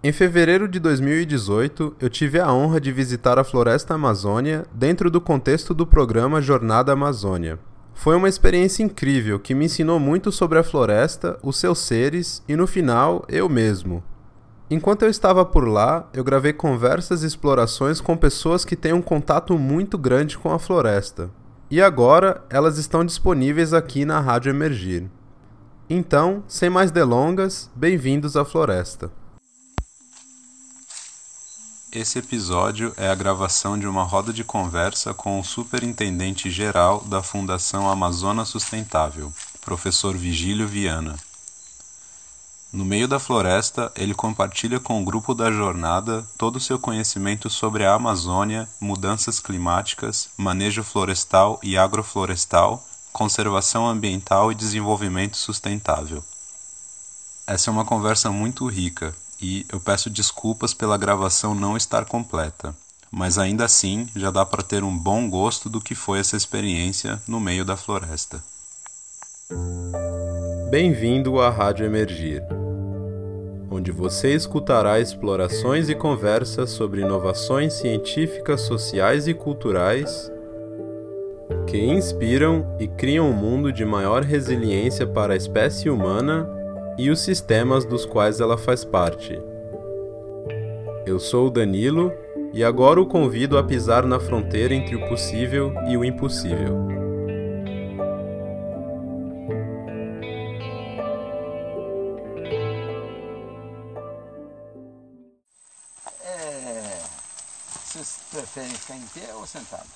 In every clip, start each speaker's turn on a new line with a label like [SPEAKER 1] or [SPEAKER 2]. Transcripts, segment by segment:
[SPEAKER 1] Em fevereiro de 2018, eu tive a honra de visitar a Floresta Amazônia dentro do contexto do programa Jornada Amazônia. Foi uma experiência incrível que me ensinou muito sobre a floresta, os seus seres e, no final, eu mesmo. Enquanto eu estava por lá, eu gravei conversas e explorações com pessoas que têm um contato muito grande com a floresta. E agora elas estão disponíveis aqui na Rádio Emergir. Então, sem mais delongas, bem-vindos à floresta. Esse episódio é a gravação de uma roda de conversa com o superintendente geral da Fundação Amazonas Sustentável, professor Vigílio Viana. No meio da floresta, ele compartilha com o grupo da jornada todo o seu conhecimento sobre a Amazônia, mudanças climáticas, manejo florestal e agroflorestal, conservação ambiental e desenvolvimento sustentável. Essa é uma conversa muito rica e eu peço desculpas pela gravação não estar completa, mas ainda assim já dá para ter um bom gosto do que foi essa experiência no meio da floresta. Bem-vindo à Rádio Emergir, onde você escutará explorações e conversas sobre inovações científicas, sociais e culturais que inspiram e criam um mundo de maior resiliência para a espécie humana e os sistemas dos quais ela faz parte. Eu sou o Danilo e agora o convido a pisar na fronteira entre o possível e o impossível.
[SPEAKER 2] É, vocês preferem ficar em pé ou sentados?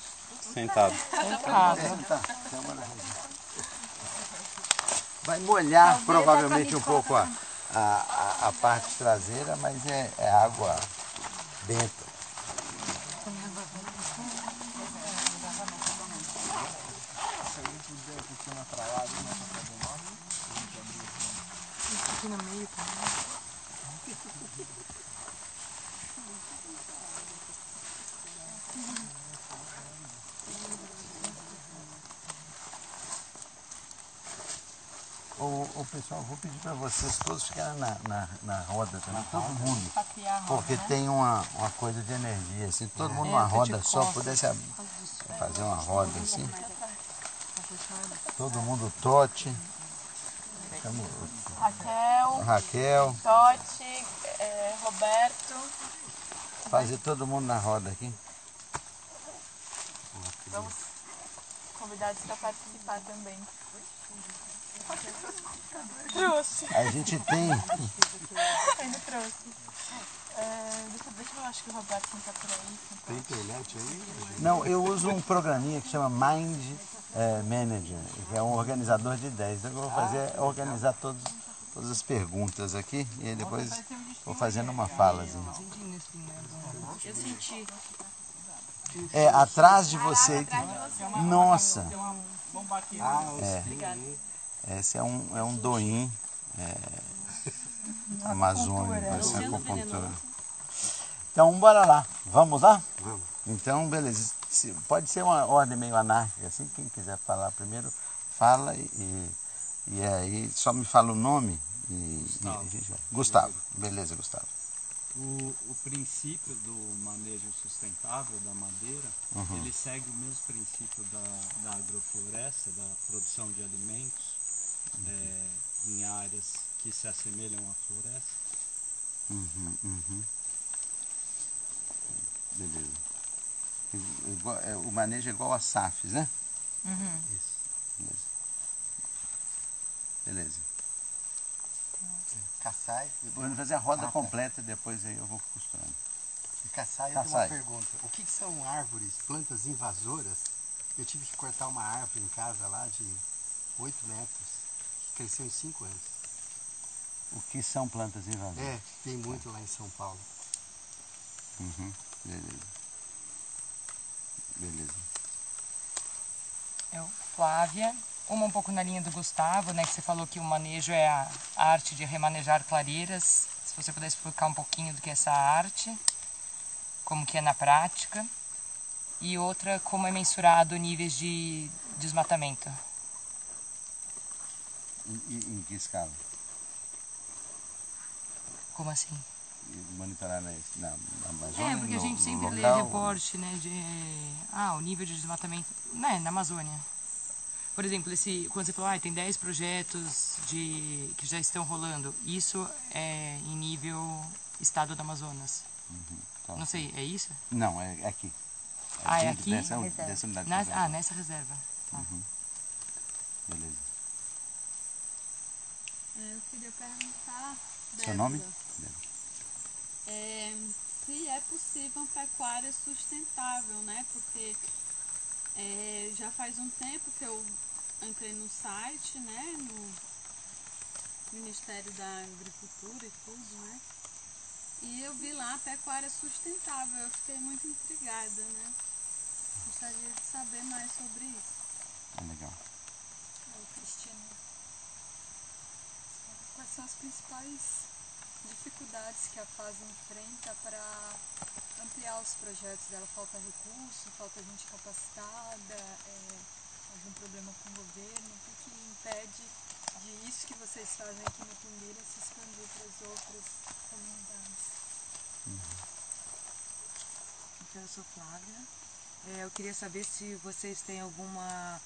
[SPEAKER 1] Sentado.
[SPEAKER 3] Sentado.
[SPEAKER 2] É, tá. Vai molhar provavelmente um pouco a, a, a- a parte traseira, mas é, é água benta.
[SPEAKER 3] Aqui no meio também.
[SPEAKER 2] O, o pessoal, vou pedir para vocês todos ficarem na, na, na roda também, todo mundo.
[SPEAKER 3] Roda,
[SPEAKER 2] Porque
[SPEAKER 3] né?
[SPEAKER 2] tem uma, uma coisa de energia, se todo mundo
[SPEAKER 3] É,
[SPEAKER 2] numa
[SPEAKER 3] tô
[SPEAKER 2] roda só
[SPEAKER 3] costas.
[SPEAKER 2] pudesse ab- fazer uma roda assim. Todo mundo tote.
[SPEAKER 3] Raquel,
[SPEAKER 2] Raquel,
[SPEAKER 3] Totti, é, Roberto.
[SPEAKER 2] fazer todo mundo na roda aqui.
[SPEAKER 3] Vamos convidados para participar também. Trouxe.
[SPEAKER 2] A gente tem.
[SPEAKER 3] Ele trouxe. É, deixa, deixa eu acho que o Roberto não tá por aí.
[SPEAKER 4] Tem internet aí?
[SPEAKER 2] Não, eu uso um programinha que chama Mind eh, Manager, que é um organizador de ideias. Então, o que eu vou fazer é organizar todos, todas as perguntas aqui e aí depois vou fazendo uma falazinha.
[SPEAKER 3] Eu senti.
[SPEAKER 2] É, atrás de você. Nossa! É. Esse é um, é um doim é, amazônico, essa é acupuntura. Então, bora lá. Vamos lá?
[SPEAKER 4] Vamos.
[SPEAKER 2] Então, beleza. Se- Pode ser uma ordem meio anárquica, assim. Quem quiser falar primeiro, fala e, e aí só me fala o nome e, e a gente vai. Gustavo. Beleza, Gustavo.
[SPEAKER 5] O, o princípio do manejo sustentável da madeira, ele segue o mesmo princípio da, da agrofloresta, da produção de alimentos é, em áreas que se assemelham à floresta.
[SPEAKER 2] Uhum, uhum. Beleza. Igual- é, o manejo é igual a SAFs, né?
[SPEAKER 5] Isso.
[SPEAKER 2] Beleza. Beleza. Caçai. Vou fazer a roda completa e depois aí eu vou costurando.
[SPEAKER 4] E Caçai, eu tenho
[SPEAKER 2] Caçai.
[SPEAKER 4] uma pergunta. O que, que são árvores, plantas invasoras? Eu tive que cortar uma árvore em casa lá de 8 metros, cresceu em 5 anos.
[SPEAKER 2] O que são plantas invasoras?
[SPEAKER 4] É, tem muito lá em São Paulo.
[SPEAKER 2] Uhum. Beleza. Beleza.
[SPEAKER 6] Eu, Flávia, uma um pouco na linha do Gustavo, né, que você falou que o manejo é a arte de remanejar clareiras. Se você puder explicar um pouquinho do que é essa arte, como que é na prática. E outra, como é mensurado níveis de desmatamento.
[SPEAKER 2] Em, que escala?
[SPEAKER 6] Como assim?
[SPEAKER 2] monitorar na, na, na Amazônia?
[SPEAKER 6] É, porque a
[SPEAKER 2] no-
[SPEAKER 6] gente
[SPEAKER 2] no
[SPEAKER 6] sempre lê
[SPEAKER 2] local?
[SPEAKER 6] reporte, né, de ah, o nível de desmatamento, né, na Amazônia. Por exemplo, esse, quando você falou, ah, tem 10 projetos de, que já estão rolando, isso é em nível estado do Amazonas.
[SPEAKER 2] Tá.
[SPEAKER 6] Não sei, é isso?
[SPEAKER 2] Não, é é aqui.
[SPEAKER 6] Ah, é aqui?
[SPEAKER 2] Dessa, dessa unidade de
[SPEAKER 6] Na-
[SPEAKER 2] conservação.
[SPEAKER 6] ah, nessa reserva. Tá.
[SPEAKER 2] Beleza.
[SPEAKER 7] É, eu queria perguntar.
[SPEAKER 2] Seu
[SPEAKER 7] Débora,
[SPEAKER 2] nome?
[SPEAKER 7] É, se é possível uma pecuária sustentável, né? Porque é, já faz um tempo que eu entrei no site, né? No Ministério da Agricultura e tudo, né? E eu vi lá pecuária sustentável. Eu fiquei muito intrigada, né? Gostaria de saber mais sobre isso.
[SPEAKER 2] É legal.
[SPEAKER 8] Cristina, quais são as principais dificuldades que a FAS enfrenta para ampliar os projetos dela? Falta recurso, falta gente capacitada, é, algum problema com o governo? O que, que impede de isso que vocês fazem aqui no Tumbira se expandir para as outras comunidades?
[SPEAKER 9] Então, eu sou Flávia. É, eu queria saber se vocês têm alguma,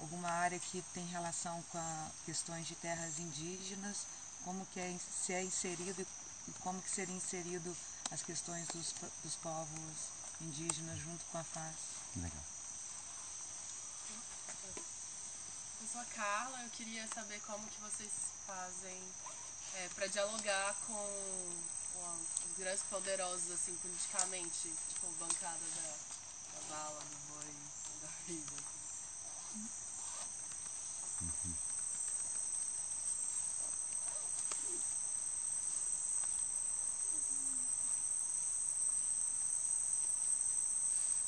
[SPEAKER 9] alguma área que tem relação com a questões de terras indígenas, como que é, se é inserido e como que seria inserido as questões dos, dos povos indígenas junto com a FAS.
[SPEAKER 2] Legal.
[SPEAKER 10] Eu sou a Carla, eu queria saber como que vocês fazem para dialogar com os grandes poderosos, assim, politicamente, tipo, bancada da, da bala, do boi, da vida.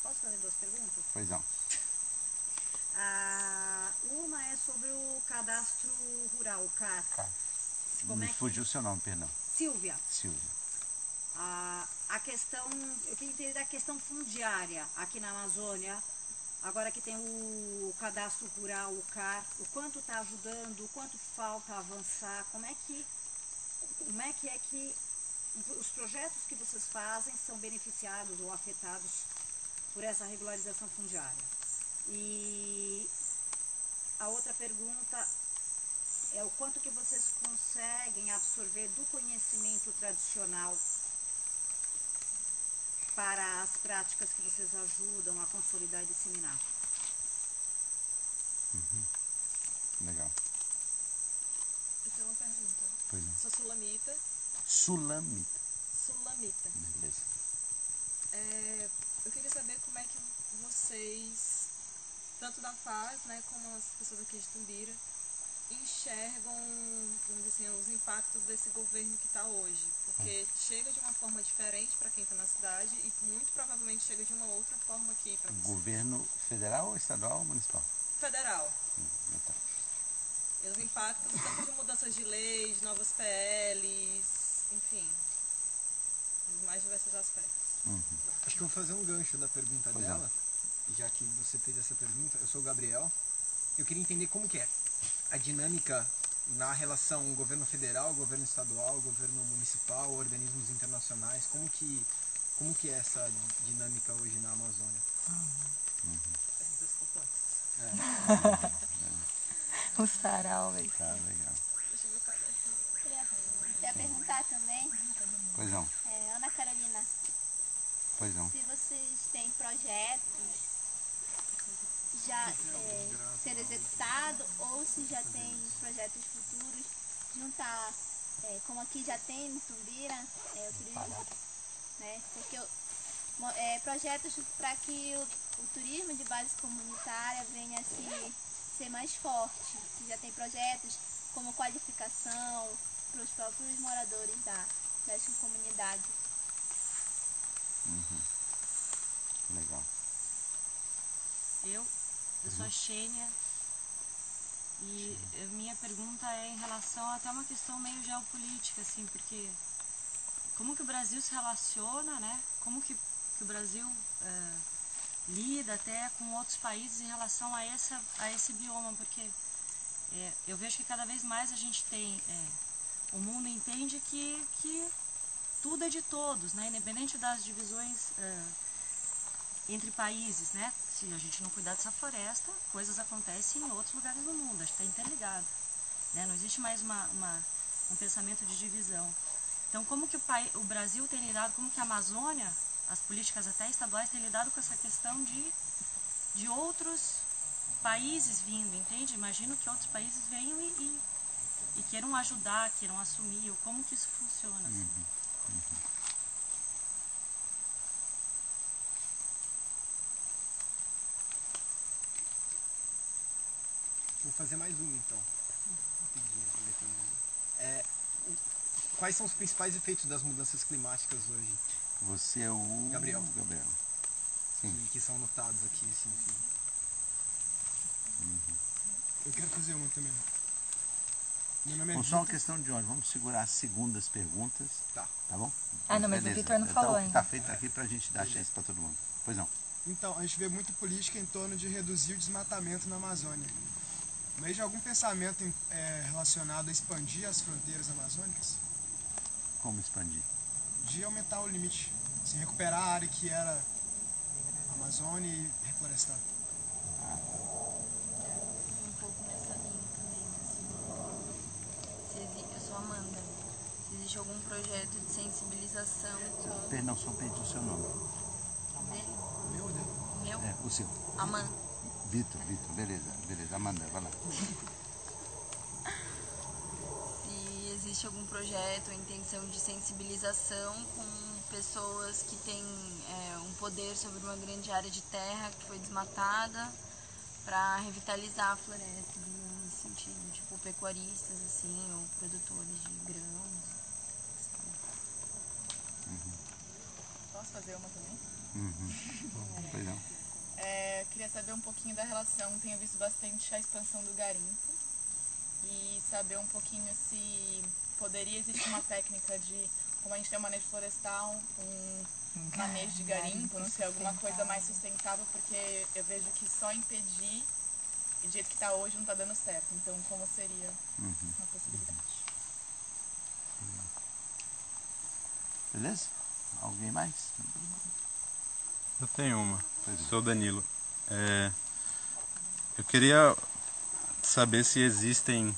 [SPEAKER 11] Posso fazer duas perguntas?
[SPEAKER 2] Pois não.
[SPEAKER 11] Ah, uma é sobre o cadastro rural, o CAR. Como
[SPEAKER 2] Me
[SPEAKER 11] é que...
[SPEAKER 2] fugiu o seu nome, perdão.
[SPEAKER 11] Silvia,
[SPEAKER 2] Silvia.
[SPEAKER 11] a, a questão, eu queria entender da questão fundiária aqui na Amazônia, agora que tem o cadastro rural, o CAR, o quanto está ajudando, o quanto falta avançar, como é que, como é que é que os projetos que vocês fazem são beneficiados ou afetados por essa regularização fundiária? E a outra pergunta é o quanto que vocês conseguem absorver do conhecimento tradicional para as práticas que vocês ajudam a consolidar e disseminar.
[SPEAKER 2] Legal.
[SPEAKER 3] Eu tenho uma pergunta.
[SPEAKER 2] Pois não.
[SPEAKER 3] Sou sulamita.
[SPEAKER 2] Sulamita.
[SPEAKER 3] Sulamita.
[SPEAKER 2] Beleza.
[SPEAKER 3] É, eu queria saber como é que vocês, tanto da FAS, né, como as pessoas aqui de Tumbira, enxergam vamos dizer assim, os impactos desse governo que está hoje. Porque chega de uma forma diferente para quem está na cidade e muito provavelmente chega de uma outra forma aqui para vocês.
[SPEAKER 2] Governo federal, estadual ou municipal?
[SPEAKER 3] Federal.
[SPEAKER 2] Hum, tá.
[SPEAKER 3] E os impactos tanto de mudanças de leis, de novas PLs, enfim, nos mais diversos aspectos.
[SPEAKER 4] Acho que eu vou fazer um gancho da pergunta
[SPEAKER 2] Pois
[SPEAKER 4] dela, já que você fez essa pergunta. Eu sou o Gabriel. Eu queria entender como que é a dinâmica na relação governo federal, governo estadual, governo municipal, organismos internacionais. Como que como que é essa dinâmica hoje na Amazônia?
[SPEAKER 3] Perguntas complexas.
[SPEAKER 6] O sarau, velho.
[SPEAKER 2] Tá, legal.
[SPEAKER 12] Queria perguntar também,
[SPEAKER 2] Pois não.
[SPEAKER 12] é, Ana Carolina,
[SPEAKER 2] Pois não.
[SPEAKER 12] se vocês têm projetos já é, sendo executados ou se já tem projetos futuros juntar, é, como aqui já tem no Tumbira, é, o turismo, né? Porque é, projetos para que o, o turismo de base comunitária venha a se, ser mais forte. Se já tem projetos como qualificação para os próprios moradores da, das comunidades.
[SPEAKER 2] Legal.
[SPEAKER 13] Eu, eu sou a Xênia e a minha pergunta é em relação até uma questão meio geopolítica, assim, porque como que o Brasil se relaciona, né? Como que, que o Brasil eh, lida até com outros países em relação a, essa, a esse bioma, porque eh, eu vejo que cada vez mais a gente tem, eh, o mundo entende que, que tudo é de todos, né? independente das divisões é, entre países. Né? Se a gente não cuidar dessa floresta, coisas acontecem em outros lugares do mundo, acho que está interligado. Né? Não existe mais uma, uma, um pensamento de divisão. Então, como que o, o Brasil tem lidado, como que a Amazônia, as políticas até estaduais têm lidado com essa questão de, de outros países vindo, entende? Imagino que outros países venham e, e, e queiram ajudar, queiram assumir, como que isso funciona. Assim. Uhum. Uhum.
[SPEAKER 4] Vou fazer mais um então. É, quais são os principais efeitos das mudanças climáticas hoje?
[SPEAKER 2] Você é o.
[SPEAKER 4] Gabriel.
[SPEAKER 2] Gabriel.
[SPEAKER 4] Sim. Que, que são notados aqui, assim, enfim.
[SPEAKER 14] Uhum. Eu quero fazer uma também.
[SPEAKER 2] Meu nome é Bom, só uma questão de onde? Vamos segurar as segundas perguntas.
[SPEAKER 4] Tá.
[SPEAKER 2] Tá bom?
[SPEAKER 6] Ah, não, mas Beleza. o Vitor não falou
[SPEAKER 2] então, ainda. Tá feito aqui pra gente dar chance pra todo mundo. Pois não.
[SPEAKER 14] Então, a gente vê muita política em torno de reduzir o desmatamento na Amazônia. Mas algum pensamento é, relacionado a expandir as fronteiras amazônicas?
[SPEAKER 2] Como expandir?
[SPEAKER 14] De aumentar o limite. Assim, recuperar a área que era Amazônia e reflorestar.
[SPEAKER 15] existe algum projeto de sensibilização com...
[SPEAKER 2] Perdão, só perdi o seu nome.
[SPEAKER 15] Dele?
[SPEAKER 14] Meu,
[SPEAKER 15] né? Meu?
[SPEAKER 2] É, o seu.
[SPEAKER 15] Amanda.
[SPEAKER 2] Vitor, Vitor, beleza, beleza. Amanda, vai lá.
[SPEAKER 15] Se existe algum projeto ou intenção de sensibilização com pessoas que têm é, um poder sobre uma grande área de terra que foi desmatada para revitalizar a floresta, nesse sentido, tipo pecuaristas assim, ou produtores de grãos.
[SPEAKER 16] Posso fazer uma também?
[SPEAKER 2] Uhum. pois não.
[SPEAKER 16] É, queria saber um pouquinho da relação, tenho visto bastante a expansão do garimpo e saber um pouquinho se poderia existir uma técnica de, como a gente tem um manejo florestal, um manejo de garimpo, não sei, alguma coisa mais sustentável, porque eu vejo que só impedir, do jeito que está hoje, não está dando certo. Então, como seria uhum. uma possibilidade?
[SPEAKER 2] Beleza? Alguém mais?
[SPEAKER 17] Eu tenho uma. Sou Danilo. É, eu queria saber se existem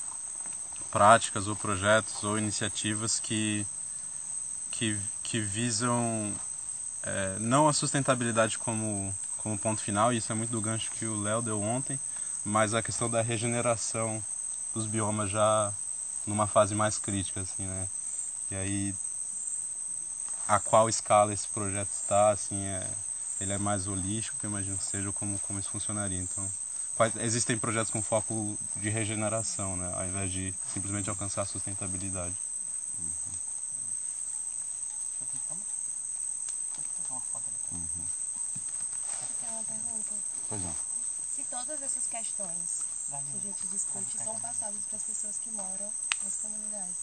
[SPEAKER 17] práticas ou projetos ou iniciativas que, que, que visam é, não a sustentabilidade como, como ponto final, e isso é muito do gancho que o Léo deu ontem, mas a questão da regeneração dos biomas já numa fase mais crítica, assim, né? E aí a qual escala esse projeto está, assim, é, ele é mais holístico, eu imagino que seja como, como isso funcionaria. Então, quais, existem projetos com foco de regeneração, né, ao invés de simplesmente alcançar a sustentabilidade.
[SPEAKER 2] Uhum.
[SPEAKER 15] Tem uma pergunta.
[SPEAKER 2] Pois não.
[SPEAKER 15] Se todas essas questões que a gente discute são passadas para as pessoas que moram nas comunidades,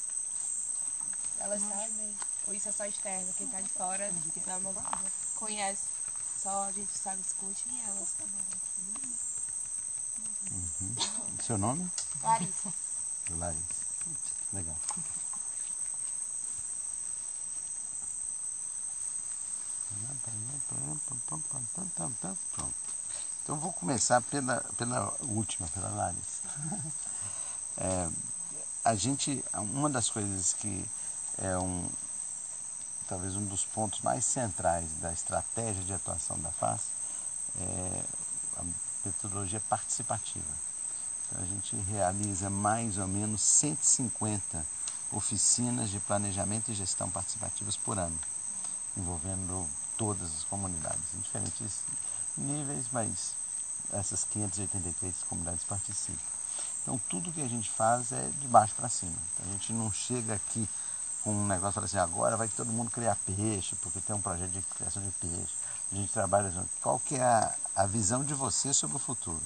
[SPEAKER 15] elas sabem ou isso é só externo, quem tá de fora da Amazônia conhece. Só a gente sabe discute e elas também.
[SPEAKER 2] Uhum. Seu nome?
[SPEAKER 15] Larissa.
[SPEAKER 2] Larissa. Legal. Pronto. Então vou começar pela, pela última, pela Larissa. É, a gente, uma das coisas que é um, talvez um dos pontos mais centrais da estratégia de atuação da FAS é a metodologia participativa. Então, a gente realiza mais ou menos 150 oficinas de planejamento e gestão participativas por ano, envolvendo todas as comunidades, em diferentes níveis, mas essas 583 comunidades participam. Então, tudo que a gente faz é de baixo para cima. Então, a gente não chega aqui com um negócio, fala assim, agora vai todo mundo criar peixe, porque tem um projeto de criação de peixe. A gente trabalha junto. Qual que é a, a visão de você sobre o futuro?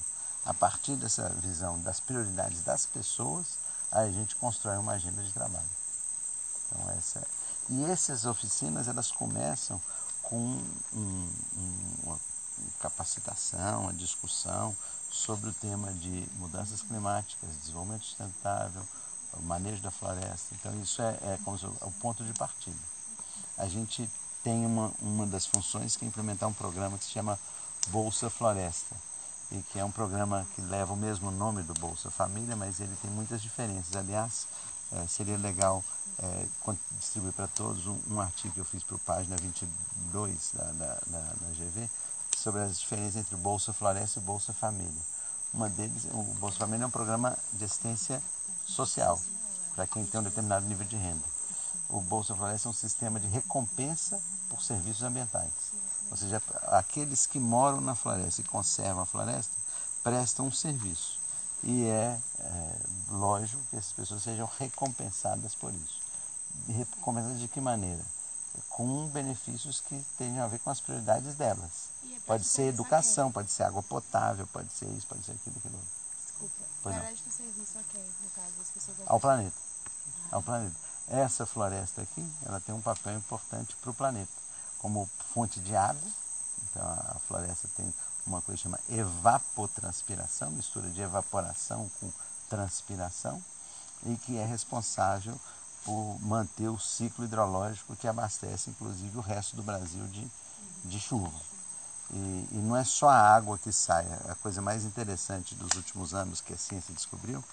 [SPEAKER 2] A partir dessa visão das prioridades das pessoas, aí a gente constrói uma agenda de trabalho. Então essa é. E essas oficinas, elas começam com um, um, uma capacitação, uma discussão sobre o tema de mudanças climáticas, desenvolvimento sustentável, o manejo da floresta. Então isso é, é como se, é o ponto de partida. a gente tem uma, uma das funções que é implementar um programa que se chama Bolsa Floresta e que é um programa que leva o mesmo nome do Bolsa Família, mas ele tem muitas diferenças. Aliás, é, seria legal é, distribuir para todos um, um, artigo que eu fiz para o página 22 da, da, da, da GV sobre as diferenças entre Bolsa Floresta e Bolsa Família. Uma deles, o Bolsa Família é um programa de assistência social para quem tem um determinado nível de renda. O Bolsa Floresta é um sistema de recompensa por serviços ambientais. Ou seja, aqueles que moram na floresta e conservam a floresta prestam um serviço. E é, é lógico que essas pessoas sejam recompensadas por isso. Recompensadas de que maneira? Com benefícios que tenham a ver com as prioridades delas. É pode ser educação, pode ser água potável, pode ser isso, pode ser aquilo, aquilo.
[SPEAKER 3] Desculpa, pois presta serviço a quem, no caso das pessoas
[SPEAKER 2] Ao planeta. Ao planeta. Essa floresta aqui, ela tem um papel importante para o planeta como fonte de água. Então a floresta tem uma coisa que chama evapotranspiração, mistura de evaporação com transpiração, e que é responsável por manter o ciclo hidrológico que abastece inclusive o resto do Brasil de, de chuva. E, e, não é só a água que sai, a coisa mais interessante dos últimos anos que a ciência descobriu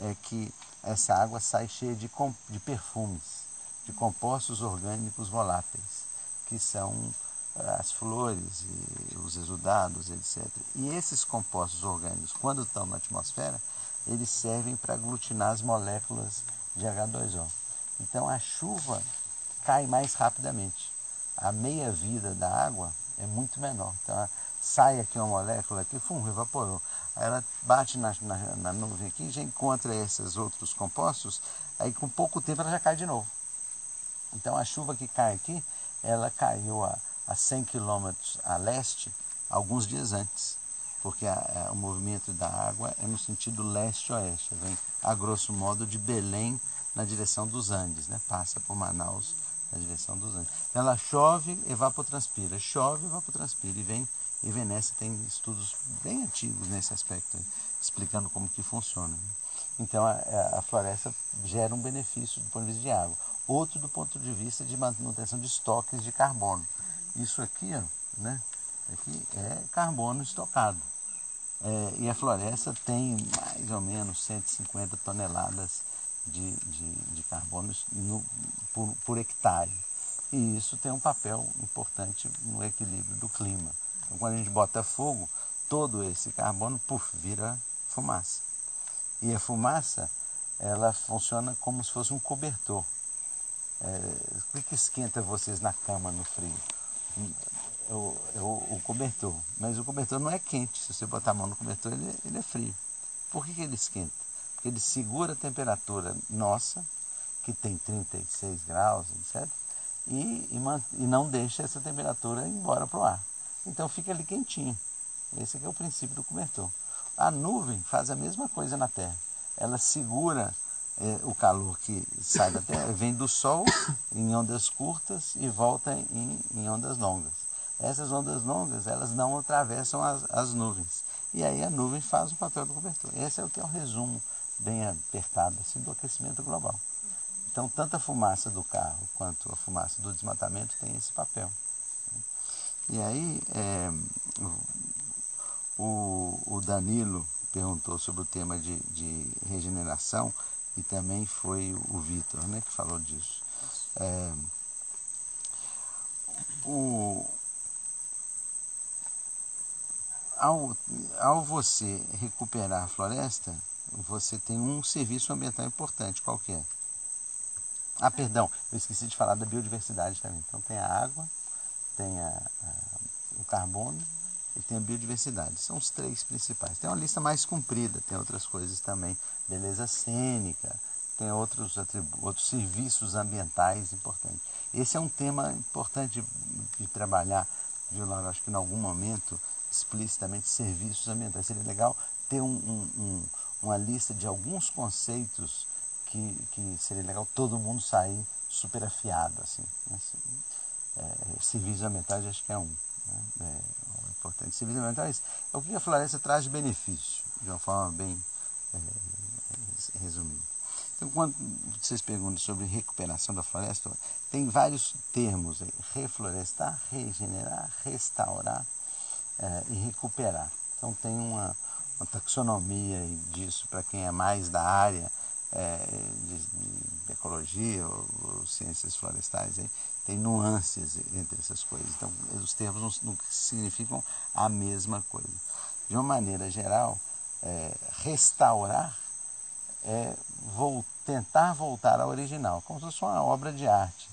[SPEAKER 2] é que essa água sai cheia de, de perfumes, de compostos orgânicos voláteis que são eh, as flores e os exudados, etc. E esses compostos orgânicos, quando estão na atmosfera, eles servem para aglutinar as moléculas de H2O. Então a chuva cai mais rapidamente. A meia-vida da água é muito menor. Então sai aqui uma molécula aqui, fum, evaporou. Ela bate na, na, na nuvem aqui, já encontra esses outros compostos, aí com pouco tempo ela já cai de novo. Então a chuva que cai aqui, ela caiu a, a 100 quilômetros a leste alguns dias antes, porque a, a, o movimento da água é no sentido leste-oeste, vem a grosso modo de Belém na direção dos Andes, né? passa por Manaus na direção dos Andes. Ela chove, evapotranspira, chove, evapotranspira e vem e Venécia tem estudos bem antigos nesse aspecto, explicando como que funciona. Né? Então a, a, floresta gera um benefício do ponto de vista de água outro do ponto de vista de manutenção de estoques de carbono. Isso aqui, ó, né, aqui é carbono estocado. É, e a floresta tem mais ou menos 150 toneladas de, de, de carbono no, por, por, hectare. E isso tem um papel importante no equilíbrio do clima. Então, quando a gente bota fogo, todo esse carbono puf, vira fumaça. E a fumaça ela funciona como se fosse um cobertor. É, o que, que esquenta vocês na cama no frio? É o, é o, o, cobertor. Mas o cobertor não é quente. Se você botar a mão no cobertor, ele, ele é frio. Por que, que ele esquenta? Porque ele segura a temperatura nossa, que tem 36 graus, etc., e, e, e não deixa essa temperatura ir embora para o ar. Então fica ali quentinho. Esse é o princípio do cobertor. A nuvem faz a mesma coisa na Terra. Ela segura é, o calor que sai da Terra vem do Sol em ondas curtas e volta em, em ondas longas. Essas ondas longas, elas não atravessam as, as, nuvens. E aí a nuvem faz o papel do cobertor. Esse é o que é o resumo bem apertado assim, do aquecimento global. Então, tanto a fumaça do carro quanto a fumaça do desmatamento tem esse papel. E aí, é, o, o Danilo perguntou sobre o tema de, de regeneração e também foi o Vitor né, que falou disso. É, o, ao, ao você recuperar a floresta, você tem um serviço ambiental importante, qual que é? Ah, perdão, eu esqueci de falar da biodiversidade também. Então tem a água, tem a, a, o carbono e tem a biodiversidade. São os três principais. Tem uma lista mais comprida, tem outras coisas também. Beleza cênica, tem outros, outros serviços ambientais importantes. Esse é um tema importante de, de trabalhar, viu, Laura? Acho que em algum momento, explicitamente, serviços ambientais. Seria legal ter um, um, um, uma lista de alguns conceitos que, que seria legal todo mundo sair super afiado. Assim, assim. É, serviços ambientais acho que é um. Né? É, importante. Serviços ambientais é o que a floresta traz de benefício, de uma forma bem é, resumida. Então, quando vocês perguntam sobre recuperação da floresta, tem vários termos aí, reflorestar, regenerar, restaurar é, e recuperar. Então tem uma, uma taxonomia disso para quem é mais da área é, de, de, ecologia ou, ou, ciências florestais, aí, tem nuances entre essas coisas. Então os termos não, não significam a mesma coisa. De uma maneira geral, é, restaurar é tentar voltar ao original, como se fosse uma obra de arte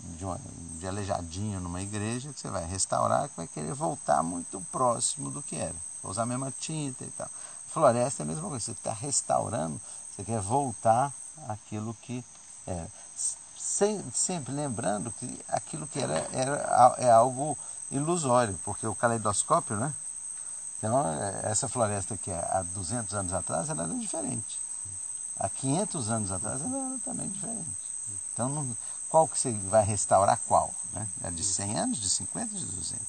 [SPEAKER 2] de, uma, de aleijadinho numa igreja, que você vai restaurar, que vai querer voltar muito próximo do que era. Vai usar a mesma tinta e tal. Floresta é a mesma coisa, você está restaurando, você quer voltar àquilo que era. Sem, sempre lembrando que aquilo que era, era é algo ilusório, porque o caleidoscópio, né? Então, essa floresta que há 200 anos atrás ela era diferente. Há 500 anos atrás ela era também diferente. Então, não, qual que você vai restaurar qual? Né? É de 100 anos, de 50, de 200.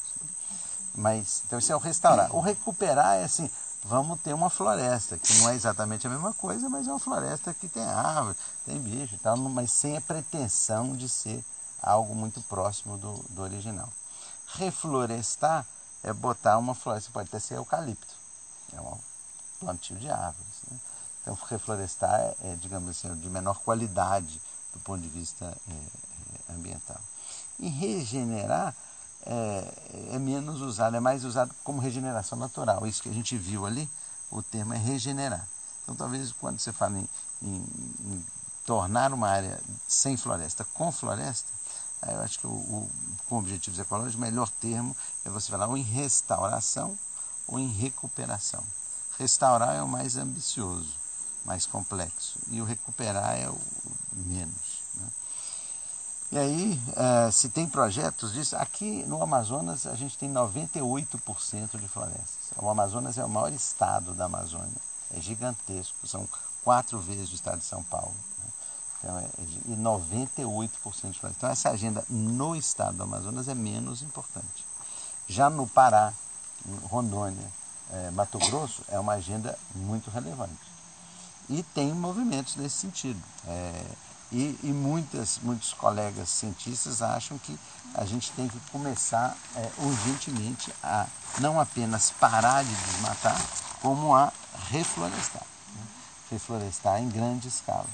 [SPEAKER 2] Mas, então isso é o restaurar. O recuperar é assim, vamos ter uma floresta, que não é exatamente a mesma coisa, mas é uma floresta que tem árvore, tem bicho e tal, mas sem a pretensão de ser algo muito próximo do, do original. Reflorestar é botar uma floresta, pode até ser eucalipto, é um plantio de árvores. Né? Então, reflorestar é, é, digamos assim, de menor qualidade do ponto de vista é, é, ambiental. E regenerar é, é, menos usado, é mais usado como regeneração natural. Isso que a gente viu ali, o termo é regenerar. Então, talvez quando você fala em, em, em tornar uma área sem floresta com floresta, eu acho que o, o, com objetivos ecológicos, o melhor termo é você falar ou em restauração ou em recuperação. Restaurar é o mais ambicioso, mais complexo, e o recuperar é o menos. E aí, uh, se tem projetos disso, aqui no Amazonas a gente tem 98% de florestas. O Amazonas é o maior estado da Amazônia, é gigantesco, são quatro vezes o estado de São Paulo. Né? Então, é, e 98% de florestas. Então, essa agenda no estado do Amazonas é menos importante. Já no Pará, Rondônia, é, Mato Grosso, é uma agenda muito relevante. E tem movimentos nesse sentido. É, e, e muitas, muitos colegas cientistas acham que a gente tem que começar é, urgentemente a não apenas parar de desmatar, como a reflorestar. Né? Reflorestar em grande escala.